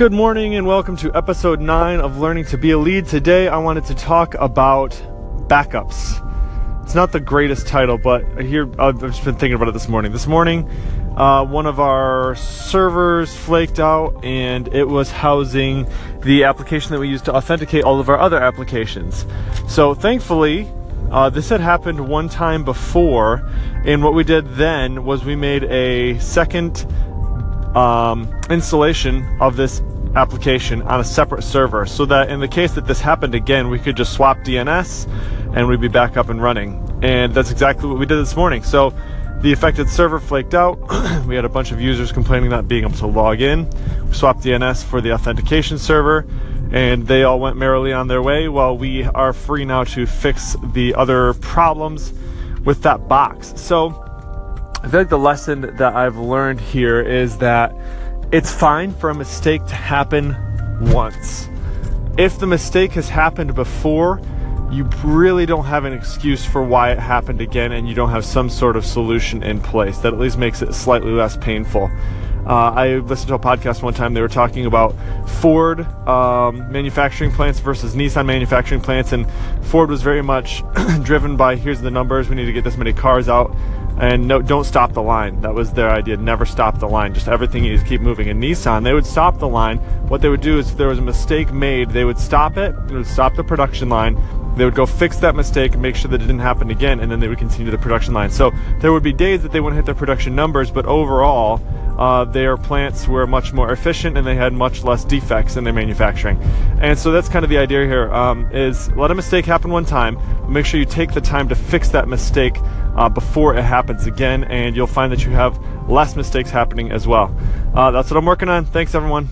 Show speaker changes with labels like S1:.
S1: Good morning and welcome to episode 9 of Learning to Be a Lead. Today I wanted to talk about backups. It's not the greatest title, but here I've just been thinking about it this morning. This morning, uh, one of our servers flaked out and it was housing the application that we use to authenticate all of our other applications. So thankfully, uh, this had happened one time before, and what we did then was we made a second um, installation of this application on a separate server so that in the case that this happened again, we could just swap DNS and we'd be back up and running. And that's exactly what we did this morning. So the affected server flaked out. we had a bunch of users complaining not being able to log in. We swapped DNS for the authentication server and they all went merrily on their way while we are free now to fix the other problems with that box. So I feel like the lesson that I've learned here is that it's fine for a mistake to happen once. If the mistake has happened before, you really don't have an excuse for why it happened again, and you don't have some sort of solution in place that at least makes it slightly less painful. Uh, I listened to a podcast one time. They were talking about Ford um, manufacturing plants versus Nissan manufacturing plants, and Ford was very much driven by here's the numbers. We need to get this many cars out and no, don't stop the line. That was their idea. Never stop the line. Just everything is keep moving. In Nissan, they would stop the line. What they would do is, if there was a mistake made, they would stop it. They would stop the production line. They would go fix that mistake and make sure that it didn't happen again, and then they would continue the production line. So there would be days that they wouldn't hit their production numbers, but overall, uh, their plants were much more efficient and they had much less defects in their manufacturing. And so that's kind of the idea here: um, is let a mistake happen one time, make sure you take the time to fix that mistake uh, before it happens again, and you'll find that you have less mistakes happening as well. Uh, that's what I'm working on. Thanks, everyone.